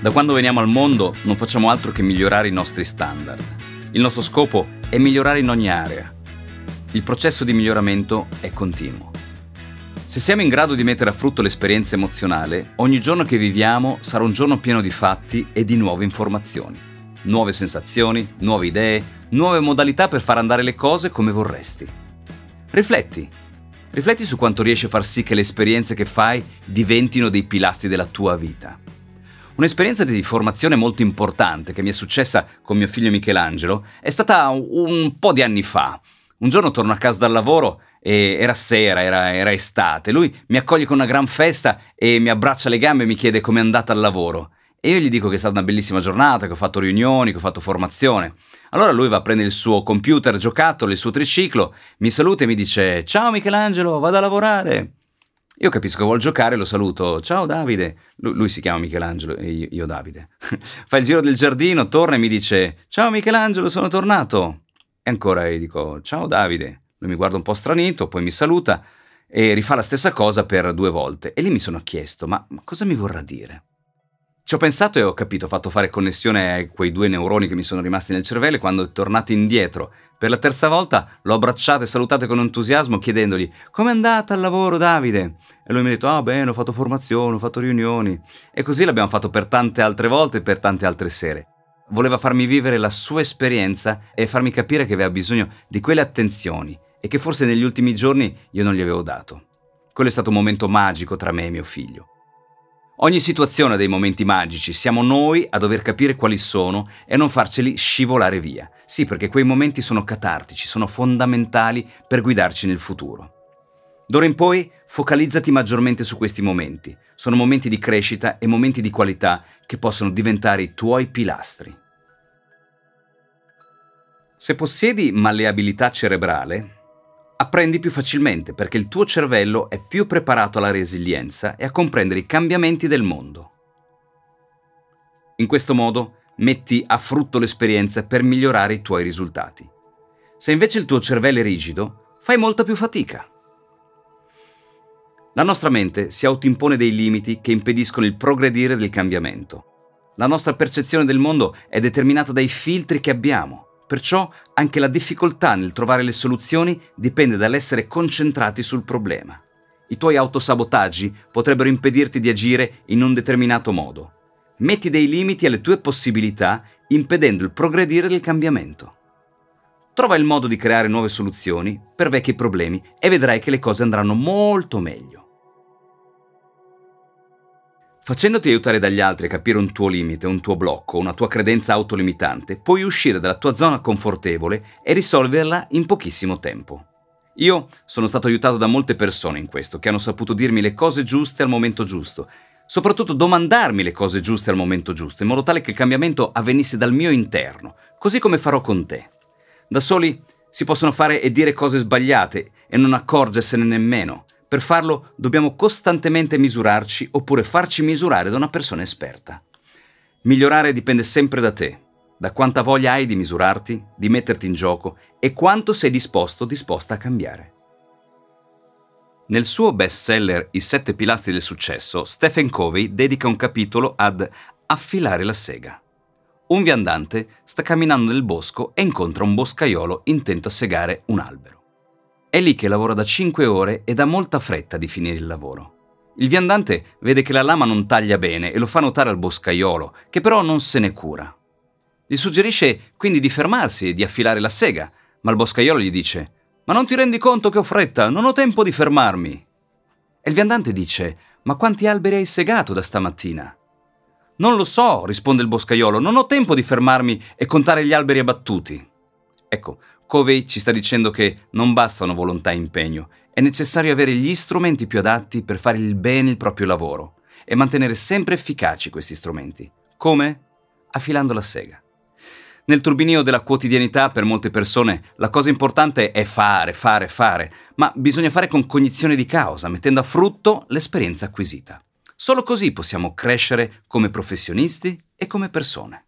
Da quando veniamo al mondo non facciamo altro che migliorare i nostri standard. Il nostro scopo è migliorare in ogni area. Il processo di miglioramento è continuo. Se siamo in grado di mettere a frutto l'esperienza emozionale, ogni giorno che viviamo sarà un giorno pieno di fatti e di nuove informazioni, nuove sensazioni, nuove idee, nuove modalità per far andare le cose come vorresti. Rifletti. Rifletti su quanto riesci a far sì che le esperienze che fai diventino dei pilastri della tua vita. Un'esperienza di formazione molto importante che mi è successa con mio figlio Michelangelo è stata un po' di anni fa. Un giorno torno a casa dal lavoro e era sera, era, era estate. Lui mi accoglie con una gran festa e mi abbraccia le gambe e mi chiede com'è andata al lavoro. E io gli dico che è stata una bellissima giornata, che ho fatto riunioni, che ho fatto formazione. Allora lui va a prendere il suo computer giocattolo, il suo triciclo, mi saluta e mi dice Ciao Michelangelo, vado a lavorare. Io capisco che vuol giocare, lo saluto. Ciao Davide. Lui, lui si chiama Michelangelo e io, io Davide. Fa il giro del giardino, torna e mi dice: Ciao Michelangelo, sono tornato. E ancora gli dico: Ciao Davide. Lui mi guarda un po' stranito, poi mi saluta e rifà la stessa cosa per due volte. E lì mi sono chiesto: Ma cosa mi vorrà dire? Ci ho pensato e ho capito, ho fatto fare connessione a quei due neuroni che mi sono rimasti nel cervello e quando è tornato indietro per la terza volta l'ho abbracciato e salutato con entusiasmo chiedendogli come è andata al lavoro Davide? E lui mi ha detto ah bene ho fatto formazione, ho fatto riunioni e così l'abbiamo fatto per tante altre volte e per tante altre sere. Voleva farmi vivere la sua esperienza e farmi capire che aveva bisogno di quelle attenzioni e che forse negli ultimi giorni io non gli avevo dato. Quello è stato un momento magico tra me e mio figlio. Ogni situazione ha dei momenti magici, siamo noi a dover capire quali sono e non farceli scivolare via. Sì, perché quei momenti sono catartici, sono fondamentali per guidarci nel futuro. D'ora in poi focalizzati maggiormente su questi momenti. Sono momenti di crescita e momenti di qualità che possono diventare i tuoi pilastri. Se possiedi malleabilità cerebrale, apprendi più facilmente perché il tuo cervello è più preparato alla resilienza e a comprendere i cambiamenti del mondo. In questo modo metti a frutto l'esperienza per migliorare i tuoi risultati. Se invece il tuo cervello è rigido, fai molta più fatica. La nostra mente si autoimpone dei limiti che impediscono il progredire del cambiamento. La nostra percezione del mondo è determinata dai filtri che abbiamo Perciò anche la difficoltà nel trovare le soluzioni dipende dall'essere concentrati sul problema. I tuoi autosabotaggi potrebbero impedirti di agire in un determinato modo. Metti dei limiti alle tue possibilità impedendo il progredire del cambiamento. Trova il modo di creare nuove soluzioni per vecchi problemi e vedrai che le cose andranno molto meglio. Facendoti aiutare dagli altri a capire un tuo limite, un tuo blocco, una tua credenza autolimitante, puoi uscire dalla tua zona confortevole e risolverla in pochissimo tempo. Io sono stato aiutato da molte persone in questo, che hanno saputo dirmi le cose giuste al momento giusto, soprattutto domandarmi le cose giuste al momento giusto, in modo tale che il cambiamento avvenisse dal mio interno, così come farò con te. Da soli si possono fare e dire cose sbagliate e non accorgersene nemmeno. Per farlo dobbiamo costantemente misurarci oppure farci misurare da una persona esperta. Migliorare dipende sempre da te, da quanta voglia hai di misurarti, di metterti in gioco e quanto sei disposto o disposta a cambiare. Nel suo bestseller I sette pilastri del successo, Stephen Covey dedica un capitolo ad affilare la sega. Un viandante sta camminando nel bosco e incontra un boscaiolo intento a segare un albero. È lì che lavora da 5 ore ed ha molta fretta di finire il lavoro. Il viandante vede che la lama non taglia bene e lo fa notare al boscaiolo, che però non se ne cura. Gli suggerisce quindi di fermarsi e di affilare la sega, ma il boscaiolo gli dice Ma non ti rendi conto che ho fretta, non ho tempo di fermarmi. E il viandante dice Ma quanti alberi hai segato da stamattina? Non lo so, risponde il boscaiolo, non ho tempo di fermarmi e contare gli alberi abbattuti. Ecco, Covey ci sta dicendo che non bastano volontà e impegno, è necessario avere gli strumenti più adatti per fare il bene il proprio lavoro. e mantenere sempre efficaci questi strumenti. Come? Affilando la sega. Nel turbinio della quotidianità per molte persone la cosa importante è fare, fare, fare, ma bisogna fare con cognizione di causa, mettendo a frutto l'esperienza acquisita. Solo così possiamo crescere come professionisti e come persone.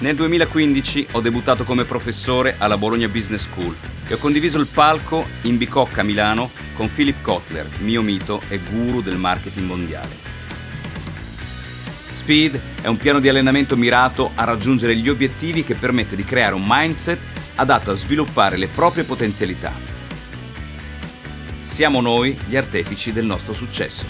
Nel 2015 ho debuttato come professore alla Bologna Business School e ho condiviso il palco in Bicocca Milano con Philip Kotler, mio mito e guru del marketing mondiale. Speed è un piano di allenamento mirato a raggiungere gli obiettivi che permette di creare un mindset adatto a sviluppare le proprie potenzialità. Siamo noi gli artefici del nostro successo.